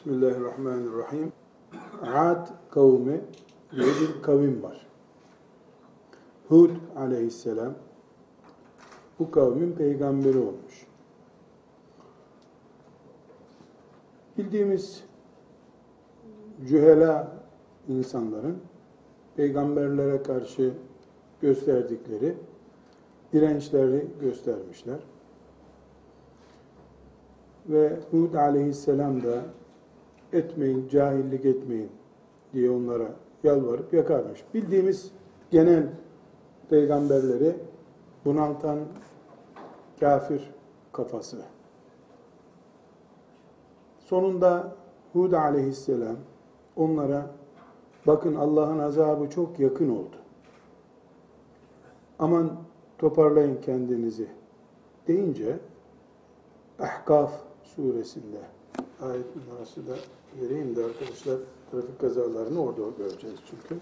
Bismillahirrahmanirrahim. Ad kavmi diye bir kavim var. Hud aleyhisselam bu kavmin peygamberi olmuş. Bildiğimiz cühela insanların peygamberlere karşı gösterdikleri dirençleri göstermişler. Ve Hud aleyhisselam da etmeyin, cahillik etmeyin diye onlara yalvarıp yakarmış. Bildiğimiz genel peygamberleri bunaltan kafir kafası. Sonunda Hud aleyhisselam onlara bakın Allah'ın azabı çok yakın oldu. Aman toparlayın kendinizi deyince Ahkaf suresinde ayet numarası da vereyim de arkadaşlar trafik kazalarını orada göreceğiz çünkü.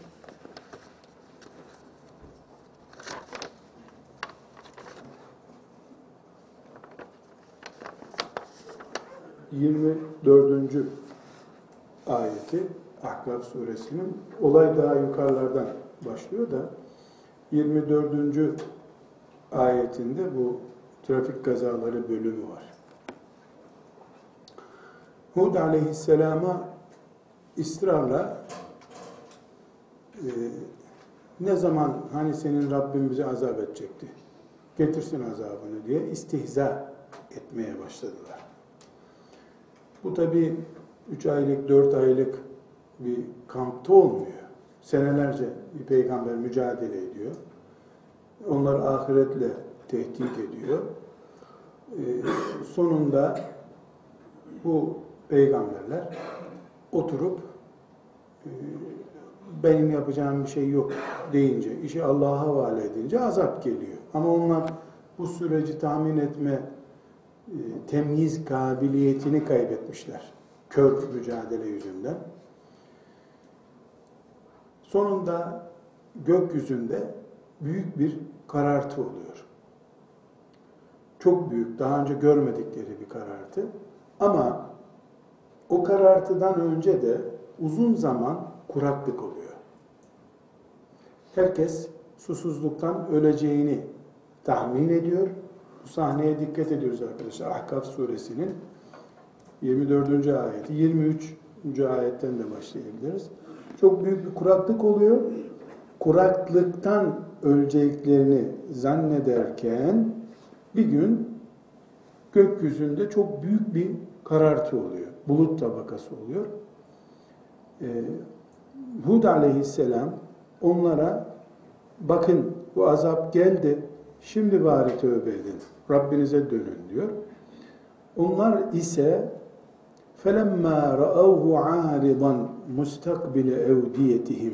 Yirmi dördüncü ayeti Ahkaf suresinin olay daha yukarılardan başlıyor da 24. ayetinde bu trafik kazaları bölümü var. Hud aleyhisselama ısrarla e, ne zaman hani senin Rabbin bize azap edecekti, getirsin azabını diye istihza etmeye başladılar. Bu tabi 3 aylık, 4 aylık bir kampta olmuyor. Senelerce bir peygamber mücadele ediyor. Onları ahiretle tehdit ediyor. Ee, sonunda bu peygamberler oturup e, benim yapacağım bir şey yok deyince, işi Allah'a havale edince azap geliyor. Ama onlar bu süreci tahmin etme, e, temyiz kabiliyetini kaybetmişler. Kör mücadele yüzünden. Sonunda gökyüzünde büyük bir karartı oluyor. Çok büyük, daha önce görmedikleri bir karartı. Ama o karartıdan önce de uzun zaman kuraklık oluyor. Herkes susuzluktan öleceğini tahmin ediyor. Bu sahneye dikkat ediyoruz arkadaşlar. Ahkaf suresinin 24. ayeti, 23. ayetten de başlayabiliriz. Çok büyük bir kuraklık oluyor. Kuraklıktan öleceklerini zannederken bir gün gökyüzünde çok büyük bir karartı oluyor Bulut tabakası oluyor. Ee, Hud aleyhisselam onlara bakın bu azap geldi şimdi bari tövbe edin. Rabbinize dönün diyor. Onlar ise فَلَمَّا رَأَوْهُ عَارِضًا مُسْتَقْبِلَ اَوْدِيَتِهِمْ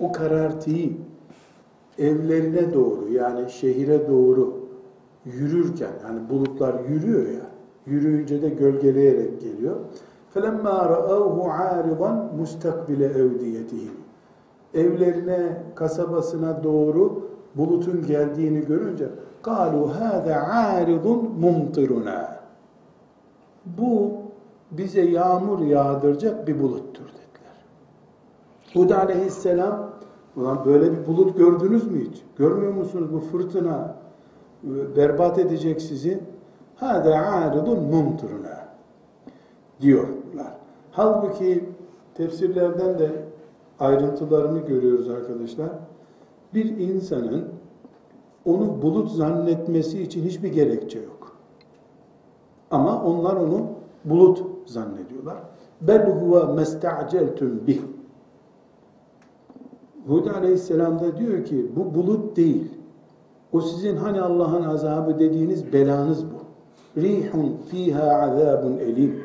O karartıyı evlerine doğru yani şehire doğru yürürken yani bulutlar yürüyor ya yürüyünce de gölgeleyerek geliyor. فَلَمَّا رَأَوْهُ عَارِضًا مُسْتَقْبِلَ اَوْدِيَتِهِمْ Evlerine, kasabasına doğru bulutun geldiğini görünce قَالُوا هَذَا عَارِضٌ مُمْطِرُنَا Bu bize yağmur yağdıracak bir buluttur dediler. Hud aleyhisselam ulan böyle bir bulut gördünüz mü hiç? Görmüyor musunuz bu fırtına berbat edecek sizi? Hâdâ âridun mumturuna diyorlar. Halbuki tefsirlerden de ayrıntılarını görüyoruz arkadaşlar. Bir insanın onu bulut zannetmesi için hiçbir gerekçe yok. Ama onlar onu bulut zannediyorlar. Bel huve mesta'celtum bih. Hud aleyhisselam da diyor ki bu bulut değil. O sizin hani Allah'ın azabı dediğiniz belanız bu. Rihun fiha azabun elim.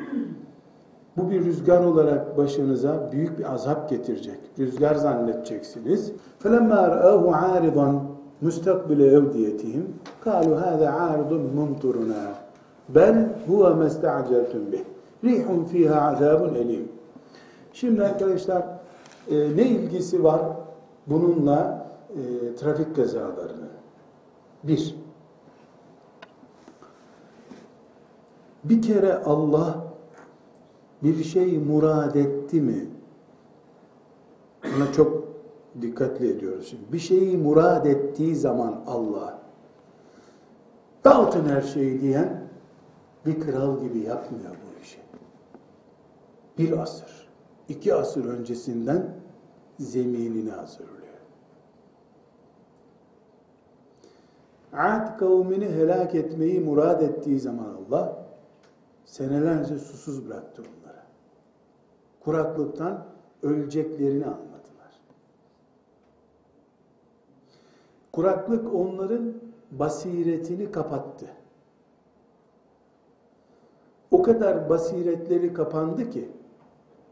Bu bir rüzgar olarak başınıza büyük bir azap getirecek. Rüzgar zannedeceksiniz. فَلَمَّا رَأَوْهُ عَارِضًا مُسْتَقْبِلَ اَوْدِيَتِهِمْ قَالُوا هَذَا عَارِضٌ مُمْطُرُنَا Bel huve mesta'celtum bih. Rihun fiha azabun elim. Şimdi arkadaşlar e, ne ilgisi var bununla e, trafik kazalarının? Bir, bir kere Allah bir şey murad etti mi? Buna çok dikkatli ediyoruz. Şimdi bir şeyi murad ettiği zaman Allah dağıtın her şeyi diyen bir kral gibi yapmıyor bu işi. Bir asır, iki asır öncesinden zeminini hazırlıyor. Ad kavmini helak etmeyi murad ettiği zaman Allah senelerce susuz bıraktı onları. Kuraklıktan öleceklerini anladılar. Kuraklık onların basiretini kapattı. O kadar basiretleri kapandı ki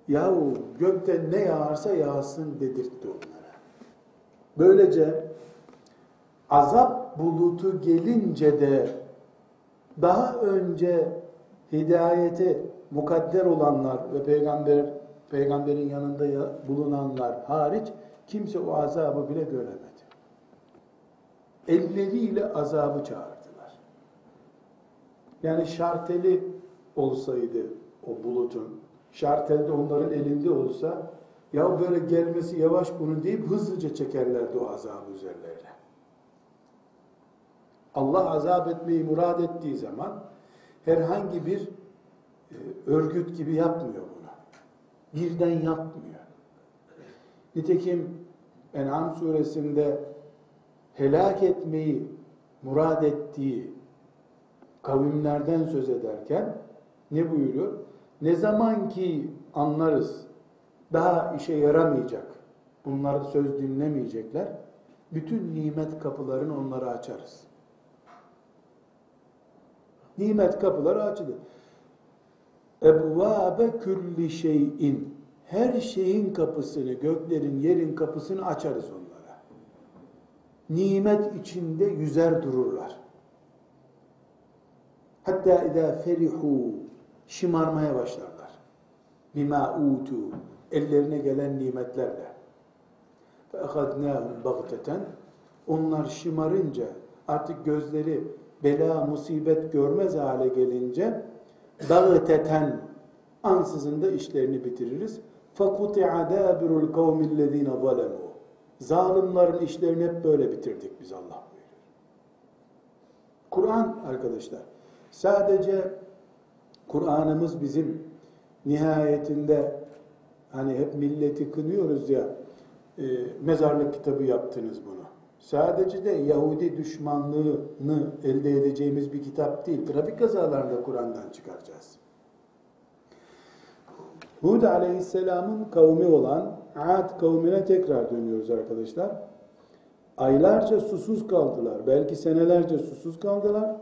yahu gökten ne yağarsa yağsın dedirtti onlara. Böylece azap bulutu gelince de daha önce hidayeti mukadder olanlar ve peygamber peygamberin yanında bulunanlar hariç kimse o azabı bile göremedi. Elleriyle azabı çağırdılar. Yani şarteli olsaydı o bulutun, şartel de onların elinde olsa ya böyle gelmesi yavaş bunu deyip hızlıca çekerlerdi o azabı üzerlerine. Allah azap etmeyi murad ettiği zaman herhangi bir e, örgüt gibi yapmıyor bunu. Birden yapmıyor. Nitekim En'am suresinde helak etmeyi murad ettiği kavimlerden söz ederken ne buyuruyor? Ne zaman ki anlarız daha işe yaramayacak, bunlar söz dinlemeyecekler, bütün nimet kapılarını onlara açarız. Nimet kapıları açılır. Ebvâbe külli şeyin. Her şeyin kapısını, göklerin, yerin kapısını açarız onlara. Nimet içinde yüzer dururlar. Hatta idâ ferihu şımarmaya başlarlar. Bima utu ellerine gelen nimetlerle. Fe ehadnâhum bagteten onlar şımarınca artık gözleri bela, musibet görmez hale gelince dağıteten ansızın da işlerini bitiririz. فَقُطِعَ دَابِرُ الْقَوْمِ الَّذ۪ينَ ظَلَمُوا Zalimlerin işlerini hep böyle bitirdik biz Allah buyuruyor. Kur'an arkadaşlar sadece Kur'an'ımız bizim nihayetinde hani hep milleti kınıyoruz ya e, mezarlık kitabı yaptınız bunu. Sadece de Yahudi düşmanlığını elde edeceğimiz bir kitap değil. Trafik kazalarında Kur'an'dan çıkaracağız. Hud aleyhisselamın kavmi olan Ad kavmine tekrar dönüyoruz arkadaşlar. Aylarca susuz kaldılar. Belki senelerce susuz kaldılar.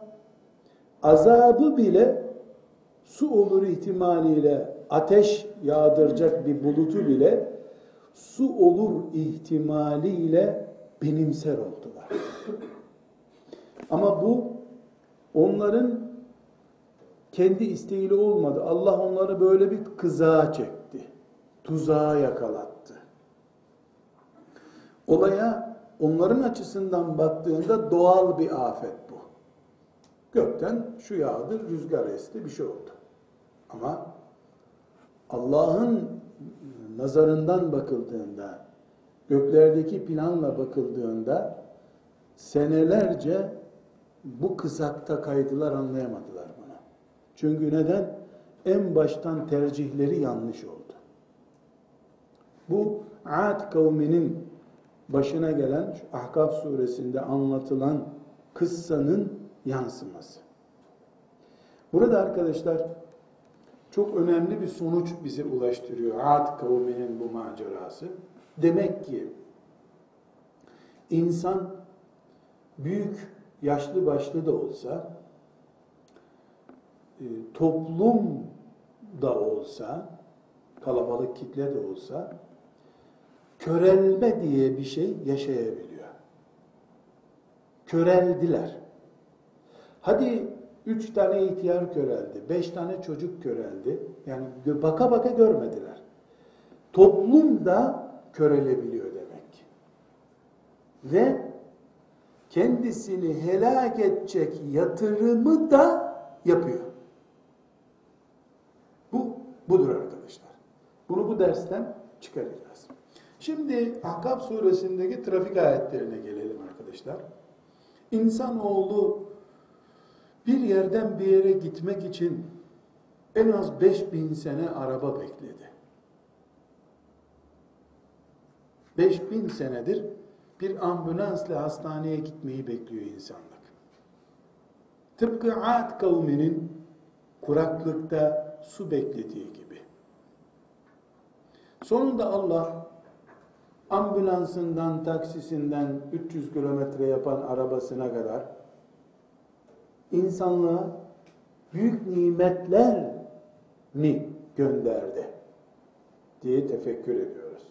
Azabı bile su olur ihtimaliyle ateş yağdıracak bir bulutu bile su olur ihtimaliyle benimser oldular. Ama bu onların kendi isteğiyle olmadı. Allah onları böyle bir kızağa çekti. Tuzağa yakalattı. Olaya onların açısından baktığında doğal bir afet bu. Gökten şu yağdı, rüzgar esti, bir şey oldu. Ama Allah'ın nazarından bakıldığında, göklerdeki planla bakıldığında senelerce bu kısakta kaydılar anlayamadılar bunu. Çünkü neden? En baştan tercihleri yanlış oldu. Bu Ad kavminin başına gelen şu Ahkaf suresinde anlatılan kıssanın yansıması. Burada arkadaşlar çok önemli bir sonuç bize ulaştırıyor Ad kavminin bu macerası. Demek ki insan büyük, yaşlı başlı da olsa, e, toplum da olsa, kalabalık kitle de olsa, körelme diye bir şey yaşayabiliyor. Köreldiler. Hadi üç tane ihtiyar köreldi, beş tane çocuk köreldi. Yani baka baka görmediler. Toplum da körelebiliyor demek. Ve kendisini helak edecek yatırımı da yapıyor. Bu budur Bunu bu dersten çıkaracağız. Şimdi Ahkaf suresindeki trafik ayetlerine gelelim arkadaşlar. İnsanoğlu bir yerden bir yere gitmek için en az 5000 sene araba bekledi. 5000 senedir bir ambulansla hastaneye gitmeyi bekliyor insanlık. Tıpkı Ad kavminin kuraklıkta su beklediği gibi. Sonunda Allah ambulansından, taksisinden 300 kilometre yapan arabasına kadar insanlığa büyük nimetler mi gönderdi diye tefekkür ediyoruz.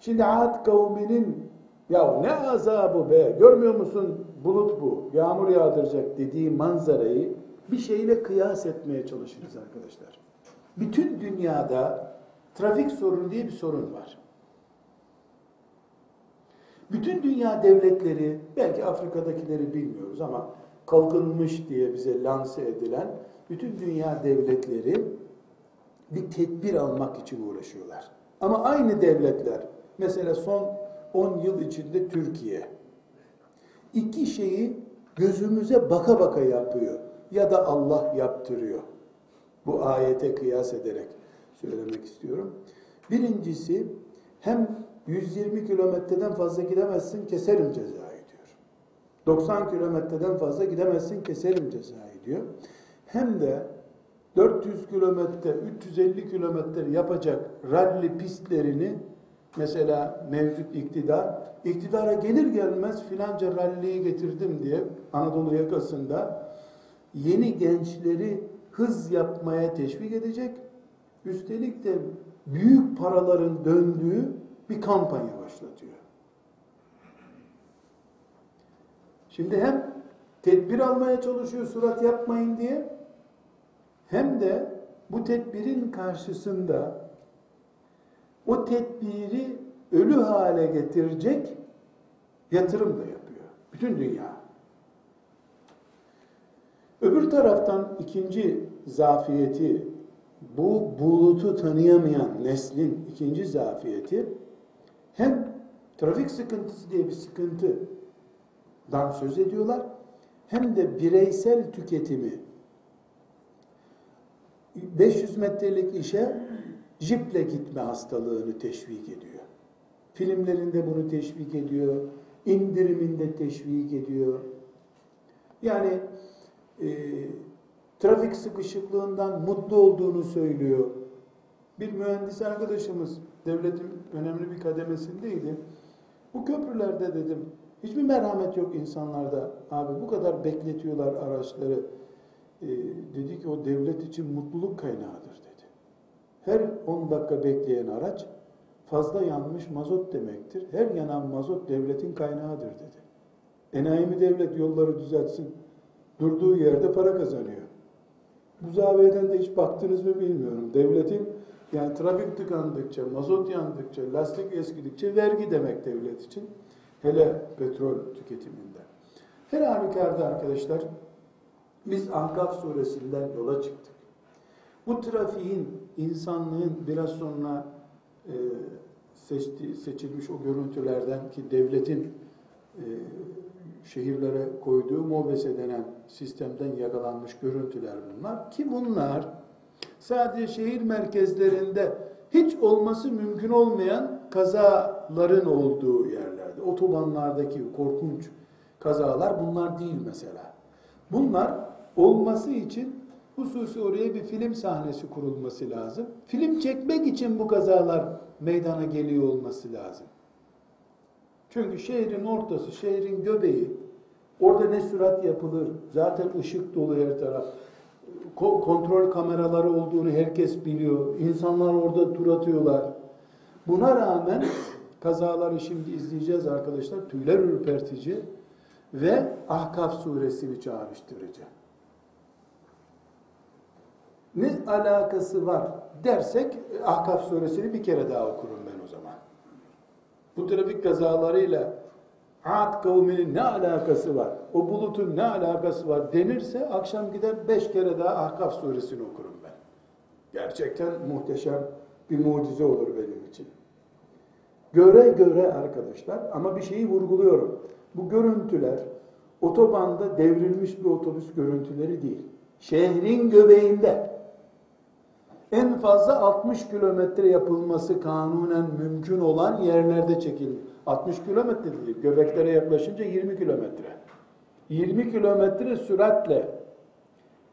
Şimdi Ad kavminin ya ne azabı be görmüyor musun bulut bu yağmur yağdıracak dediği manzarayı bir şeyle kıyas etmeye çalışırız arkadaşlar. Bütün dünyada trafik sorunu diye bir sorun var. Bütün dünya devletleri, belki Afrika'dakileri bilmiyoruz ama kalkınmış diye bize lanse edilen bütün dünya devletleri bir tedbir almak için uğraşıyorlar. Ama aynı devletler, mesela son 10 yıl içinde Türkiye, iki şeyi gözümüze baka baka yapıyor ya da Allah yaptırıyor. Bu ayete kıyas ederek söylemek istiyorum. Birincisi hem 120 kilometreden fazla gidemezsin keserim cezayı diyor. 90 kilometreden fazla gidemezsin keserim cezayı diyor. Hem de 400 kilometre, 350 kilometre yapacak ralli pistlerini mesela mevcut iktidar, iktidara gelir gelmez filanca ralliyi getirdim diye Anadolu yakasında yeni gençleri hız yapmaya teşvik edecek. Üstelik de büyük paraların döndüğü bir kampanya başlatıyor. Şimdi hem tedbir almaya çalışıyor surat yapmayın diye hem de bu tedbirin karşısında o tedbiri ölü hale getirecek yatırım da yapıyor. Bütün dünya. Öbür taraftan ikinci zafiyeti bu bulutu tanıyamayan neslin ikinci zafiyeti hem trafik sıkıntısı diye bir sıkıntıdan söz ediyorlar hem de bireysel tüketimi 500 metrelik işe jiple gitme hastalığını teşvik ediyor. Filmlerinde bunu teşvik ediyor, indiriminde teşvik ediyor. Yani e, trafik sıkışıklığından mutlu olduğunu söylüyor. Bir mühendis arkadaşımız devletin önemli bir kademesindeydi. Bu köprülerde dedim hiçbir merhamet yok insanlarda. Abi bu kadar bekletiyorlar araçları. Ee, dedi ki o devlet için mutluluk kaynağıdır dedi. Her 10 dakika bekleyen araç fazla yanmış mazot demektir. Her yanan mazot devletin kaynağıdır dedi. Enayi devlet yolları düzeltsin? Durduğu yerde para kazanıyor. Bu zaviyeden de hiç baktınız mı bilmiyorum. Devletin yani trafik tıkandıkça, mazot yandıkça, lastik eskidikçe vergi demek devlet için. Hele petrol tüketiminde. Her halükarda arkadaşlar biz Ahkaf suresinden yola çıktık. Bu trafiğin, insanlığın biraz sonra e, seçti, seçilmiş o görüntülerden ki devletin e, şehirlere koyduğu MOBESE denen sistemden yakalanmış görüntüler bunlar. Ki bunlar sadece şehir merkezlerinde hiç olması mümkün olmayan kazaların olduğu yerlerde. Otobanlardaki korkunç kazalar bunlar değil mesela. Bunlar olması için hususi oraya bir film sahnesi kurulması lazım. Film çekmek için bu kazalar meydana geliyor olması lazım. Çünkü şehrin ortası, şehrin göbeği, orada ne sürat yapılır, zaten ışık dolu her taraf. Kontrol kameraları olduğunu herkes biliyor. İnsanlar orada tur atıyorlar. Buna rağmen kazaları şimdi izleyeceğiz arkadaşlar. Tüyler ürpertici ve Ahkaf suresini çağrıştırıcı. Ne alakası var dersek Ahkaf suresini bir kere daha okurum ben o zaman. Bu trafik kazalarıyla Ad kavminin ne alakası var? O bulutun ne alakası var denirse akşam gider beş kere daha Ahkaf suresini okurum ben. Gerçekten muhteşem bir mucize olur benim için. Göre göre arkadaşlar ama bir şeyi vurguluyorum. Bu görüntüler otobanda devrilmiş bir otobüs görüntüleri değil. Şehrin göbeğinde en fazla 60 kilometre yapılması kanunen mümkün olan yerlerde çekildi. 60 kilometre değil, göbeklere yaklaşınca 20 kilometre. 20 kilometre süratle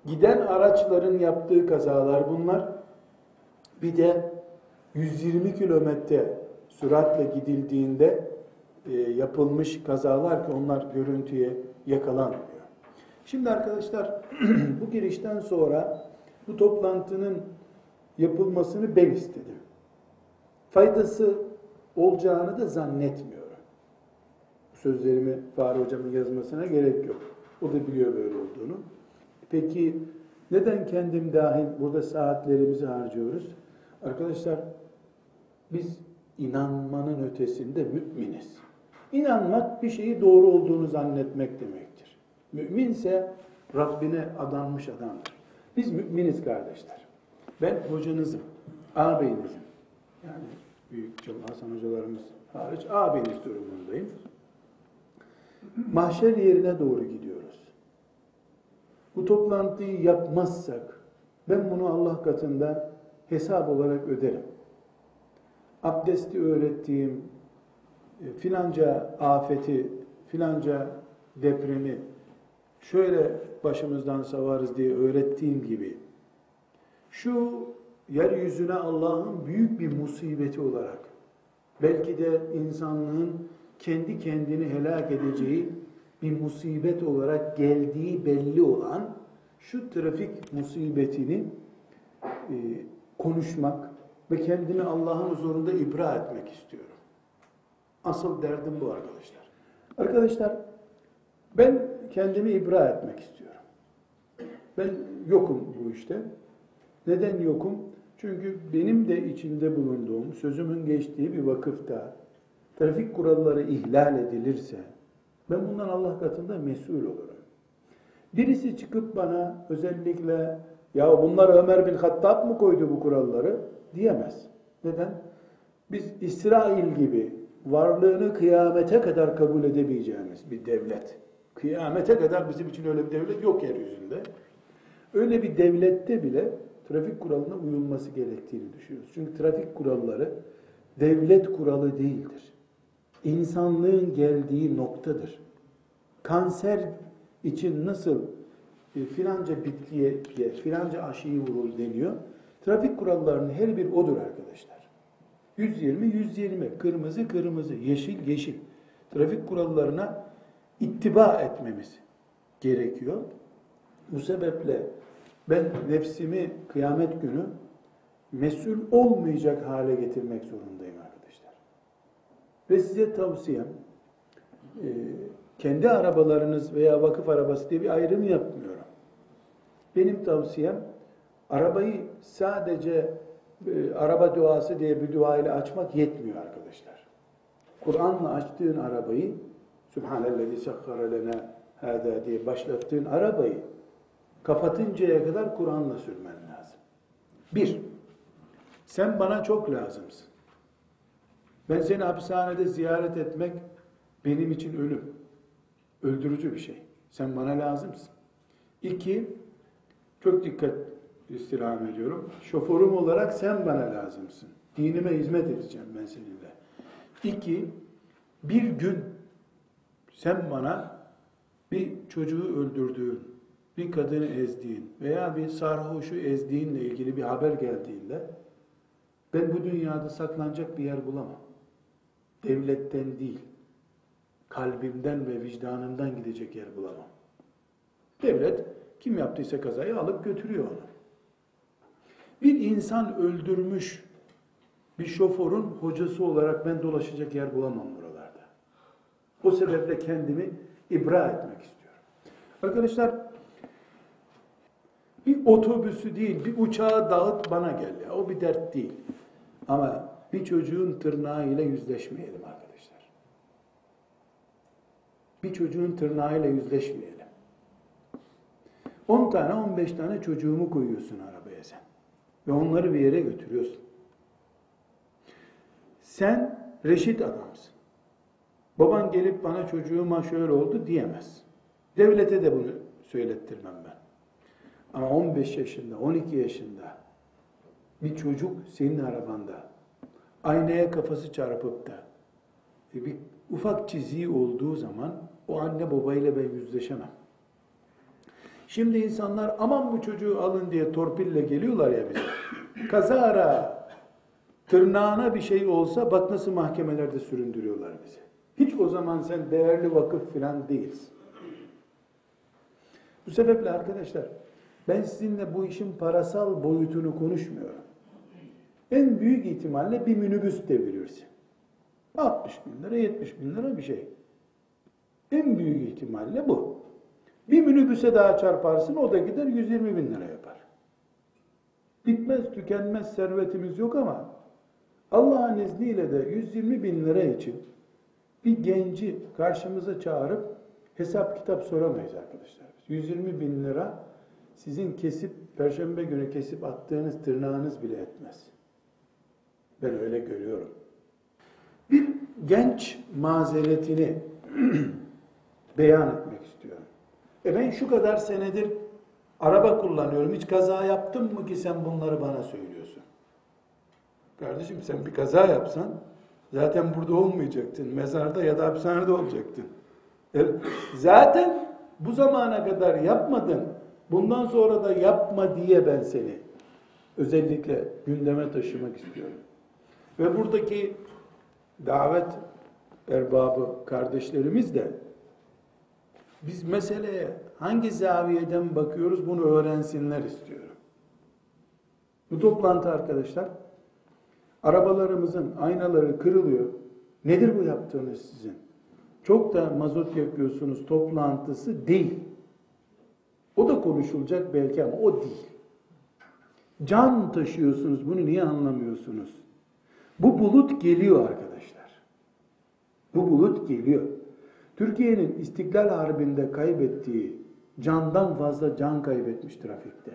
giden araçların yaptığı kazalar bunlar. Bir de 120 kilometre süratle gidildiğinde e, yapılmış kazalar ki onlar görüntüye yakalanmıyor. Şimdi arkadaşlar bu girişten sonra bu toplantının yapılmasını ben istedim. Faydası olacağını da zannetmiyorum. Sözlerimi Fahri Hocam'ın yazmasına gerek yok. O da biliyor böyle olduğunu. Peki neden kendim dahil burada saatlerimizi harcıyoruz? Arkadaşlar biz inanmanın ötesinde müminiz. İnanmak bir şeyi doğru olduğunu zannetmek demektir. Müminse Rabbine adanmış adamdır. Biz müminiz kardeşler. Ben hocanızım, ağabeyinizim. Yani büyük Cem Hasan hocalarımız hariç ağabeyiniz durumundayım. Mahşer yerine doğru gidiyoruz. Bu toplantıyı yapmazsak ben bunu Allah katında hesap olarak öderim. Abdesti öğrettiğim, e, filanca afeti, filanca depremi şöyle başımızdan savarız diye öğrettiğim gibi şu yeryüzüne Allah'ın büyük bir musibeti olarak belki de insanlığın kendi kendini helak edeceği bir musibet olarak geldiği belli olan şu trafik musibetini e, konuşmak ve kendimi Allah'ın huzurunda ibra etmek istiyorum. Asıl derdim bu arkadaşlar. Arkadaşlar ben kendimi ibra etmek istiyorum. Ben yokum bu işte. Neden yokum? Çünkü benim de içinde bulunduğum, sözümün geçtiği bir vakıfta trafik kuralları ihlal edilirse ben bundan Allah katında mesul olurum. Birisi çıkıp bana özellikle ya bunlar Ömer bin Hattab mı koydu bu kuralları diyemez. Neden? Biz İsrail gibi varlığını kıyamete kadar kabul edemeyeceğimiz bir devlet. Kıyamete kadar bizim için öyle bir devlet yok yeryüzünde. Öyle bir devlette bile trafik kuralına uyulması gerektiğini düşünüyoruz. Çünkü trafik kuralları devlet kuralı değildir. İnsanlığın geldiği noktadır. Kanser için nasıl e, filanca bitkiye ye, filanca aşıyı vurul deniyor. Trafik kurallarının her bir odur arkadaşlar. 120 120, kırmızı kırmızı, yeşil yeşil. Trafik kurallarına ittiba etmemiz gerekiyor. Bu sebeple ben nefsimi kıyamet günü mesul olmayacak hale getirmek zorundayım arkadaşlar. Ve size tavsiyem e, kendi arabalarınız veya vakıf arabası diye bir ayrım yapmıyorum. Benim tavsiyem arabayı sadece e, araba duası diye bir dua ile açmak yetmiyor arkadaşlar. Kur'an'la açtığın arabayı Sübhanellezi sekkara lena hâdâ diye başlattığın arabayı kapatıncaya kadar Kur'an'la sürmen lazım. Bir, sen bana çok lazımsın. Ben seni hapishanede ziyaret etmek benim için ölüm. Öldürücü bir şey. Sen bana lazımsın. İki, çok dikkat istirham ediyorum. Şoförüm olarak sen bana lazımsın. Dinime hizmet edeceğim ben seninle. İki, bir gün sen bana bir çocuğu öldürdüğün, bir kadını ezdiğin veya bir sarhoşu ezdiğinle ilgili bir haber geldiğinde ben bu dünyada saklanacak bir yer bulamam. Devletten değil, kalbimden ve vicdanımdan gidecek yer bulamam. Devlet kim yaptıysa kazayı alıp götürüyor onu. Bir insan öldürmüş bir şoförün hocası olarak ben dolaşacak yer bulamam buralarda. O sebeple kendimi ibra etmek istiyorum. Arkadaşlar otobüsü değil, bir uçağı dağıt bana gel ya. O bir dert değil. Ama bir çocuğun tırnağıyla yüzleşmeyelim arkadaşlar. Bir çocuğun tırnağıyla yüzleşmeyelim. 10 tane 15 tane çocuğumu koyuyorsun arabaya sen. Ve onları bir yere götürüyorsun. Sen reşit adamsın. Baban gelip bana çocuğuma şöyle oldu diyemez. Devlete de bunu söylettirmem ben. Ama 15 yaşında, 12 yaşında bir çocuk senin arabanda aynaya kafası çarpıp da e, bir ufak çiziği olduğu zaman o anne babayla ben yüzleşemem. Şimdi insanlar aman bu çocuğu alın diye torpille geliyorlar ya bize. Kazara tırnağına bir şey olsa bak nasıl mahkemelerde süründürüyorlar bizi. Hiç o zaman sen değerli vakıf filan değilsin. Bu sebeple arkadaşlar ben sizinle bu işin parasal boyutunu konuşmuyorum. En büyük ihtimalle bir minibüs devirirsin. 60 bin lira, 70 bin lira bir şey. En büyük ihtimalle bu. Bir minibüse daha çarparsın o da gider 120 bin lira yapar. Bitmez tükenmez servetimiz yok ama Allah'ın izniyle de 120 bin lira için bir genci karşımıza çağırıp hesap kitap soramayız arkadaşlar. 120 bin lira sizin kesip, perşembe günü kesip attığınız tırnağınız bile etmez. Ben öyle görüyorum. Bir genç mazeretini beyan etmek istiyorum. E ben şu kadar senedir araba kullanıyorum. Hiç kaza yaptın mı ki sen bunları bana söylüyorsun? Kardeşim sen bir kaza yapsan zaten burada olmayacaktın. Mezarda ya da hapishanede olacaktın. E, zaten bu zamana kadar yapmadın. Bundan sonra da yapma diye ben seni özellikle gündeme taşımak istiyorum. Ve buradaki davet erbabı kardeşlerimiz de biz meseleye hangi zaviyeden bakıyoruz bunu öğrensinler istiyorum. Bu toplantı arkadaşlar arabalarımızın aynaları kırılıyor. Nedir bu yaptığınız sizin? Çok da mazot yakıyorsunuz toplantısı değil. O da konuşulacak belki ama o değil. Can taşıyorsunuz bunu niye anlamıyorsunuz? Bu bulut geliyor arkadaşlar. Bu bulut geliyor. Türkiye'nin İstiklal Harbi'nde kaybettiği candan fazla can kaybetmiş trafikte.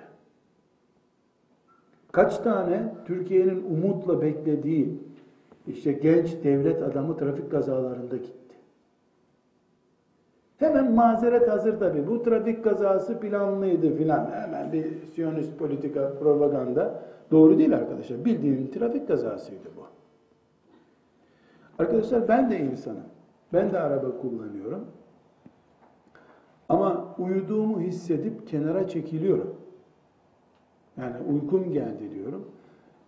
Kaç tane Türkiye'nin umutla beklediği işte genç devlet adamı trafik kazalarında. Hemen mazeret hazır tabi. Bu trafik kazası planlıydı filan. Hemen bir siyonist politika, propaganda. Doğru değil arkadaşlar. Bildiğin trafik kazasıydı bu. Arkadaşlar ben de insanım. Ben de araba kullanıyorum. Ama uyuduğumu hissedip kenara çekiliyorum. Yani uykum geldi diyorum.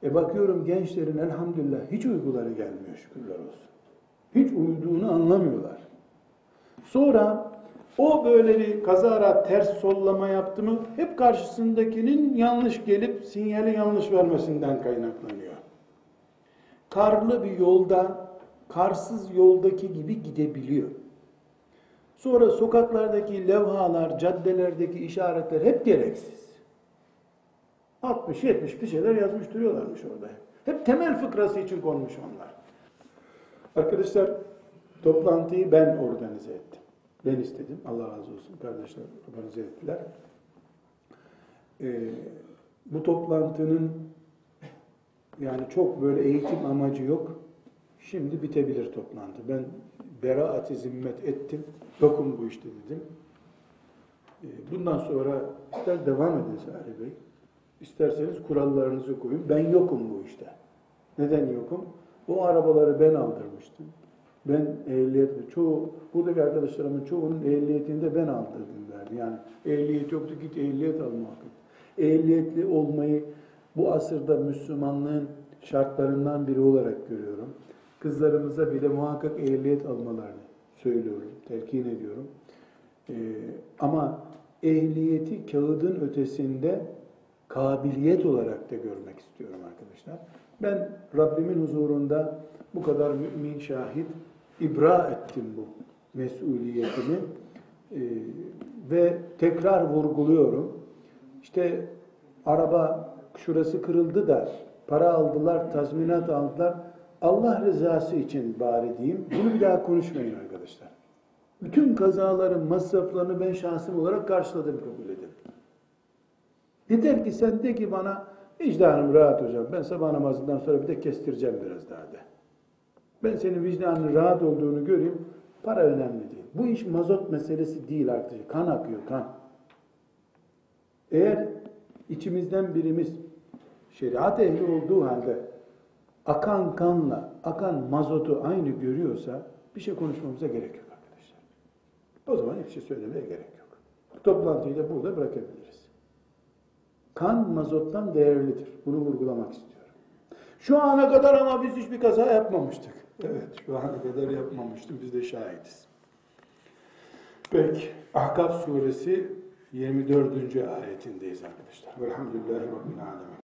E bakıyorum gençlerin elhamdülillah hiç uykuları gelmiyor şükürler olsun. Hiç uyuduğunu anlamıyorlar. Sonra o böyle bir kazara ters sollama yaptı mı hep karşısındakinin yanlış gelip sinyali yanlış vermesinden kaynaklanıyor. Karlı bir yolda karsız yoldaki gibi gidebiliyor. Sonra sokaklardaki levhalar, caddelerdeki işaretler hep gereksiz. 60-70 bir şeyler yazmış duruyorlarmış orada. Hep temel fıkrası için konmuş onlar. Arkadaşlar toplantıyı ben organize ettim. Ben istedim. Allah razı olsun. Kardeşler organize ettiler. Ee, bu toplantının yani çok böyle eğitim amacı yok. Şimdi bitebilir toplantı. Ben beraat-i zimmet ettim. Yokum bu işte dedim. Ee, bundan sonra ister devam edin Salih Bey. İsterseniz kurallarınızı koyun. Ben yokum bu işte. Neden yokum? O arabaları ben aldırmıştım. Ben ehliyet, çoğu, buradaki arkadaşlarımın çoğunun ehliyetini de ben aldırdım derdi. Yani ehliyet yoktu git ehliyet al muhakkak. Ehliyetli olmayı bu asırda Müslümanlığın şartlarından biri olarak görüyorum. Kızlarımıza bile muhakkak ehliyet almalarını söylüyorum, telkin ediyorum. Ee, ama ehliyeti kağıdın ötesinde kabiliyet olarak da görmek istiyorum arkadaşlar. Ben Rabbimin huzurunda bu kadar mümin şahit ibra ettim bu mesuliyetimi ee, ve tekrar vurguluyorum. İşte araba şurası kırıldı da para aldılar, tazminat aldılar. Allah rızası için bari diyeyim. Bunu bir daha konuşmayın arkadaşlar. Bütün kazaların masraflarını ben şahsım olarak karşıladım kabul edin. Yeter ki sen de ki bana Vicdanım rahat hocam. Ben sabah namazından sonra bir de kestireceğim biraz daha de. Ben senin vicdanın rahat olduğunu göreyim. Para önemli değil. Bu iş mazot meselesi değil artık. Kan akıyor kan. Eğer içimizden birimiz şeriat ehli olduğu halde akan kanla akan mazotu aynı görüyorsa bir şey konuşmamıza gerek yok arkadaşlar. O zaman hiçbir şey söylemeye gerek yok. Bu toplantıyı da burada bırakabiliriz. Kan mazottan değerlidir. Bunu vurgulamak istiyorum. Şu ana kadar ama biz hiçbir kaza yapmamıştık. Evet, şu ana kadar yapmamıştık. Biz de şahidiz. Peki, Ahkaf suresi 24. ayetindeyiz arkadaşlar. Velhamdülillahi Rabbil alemin.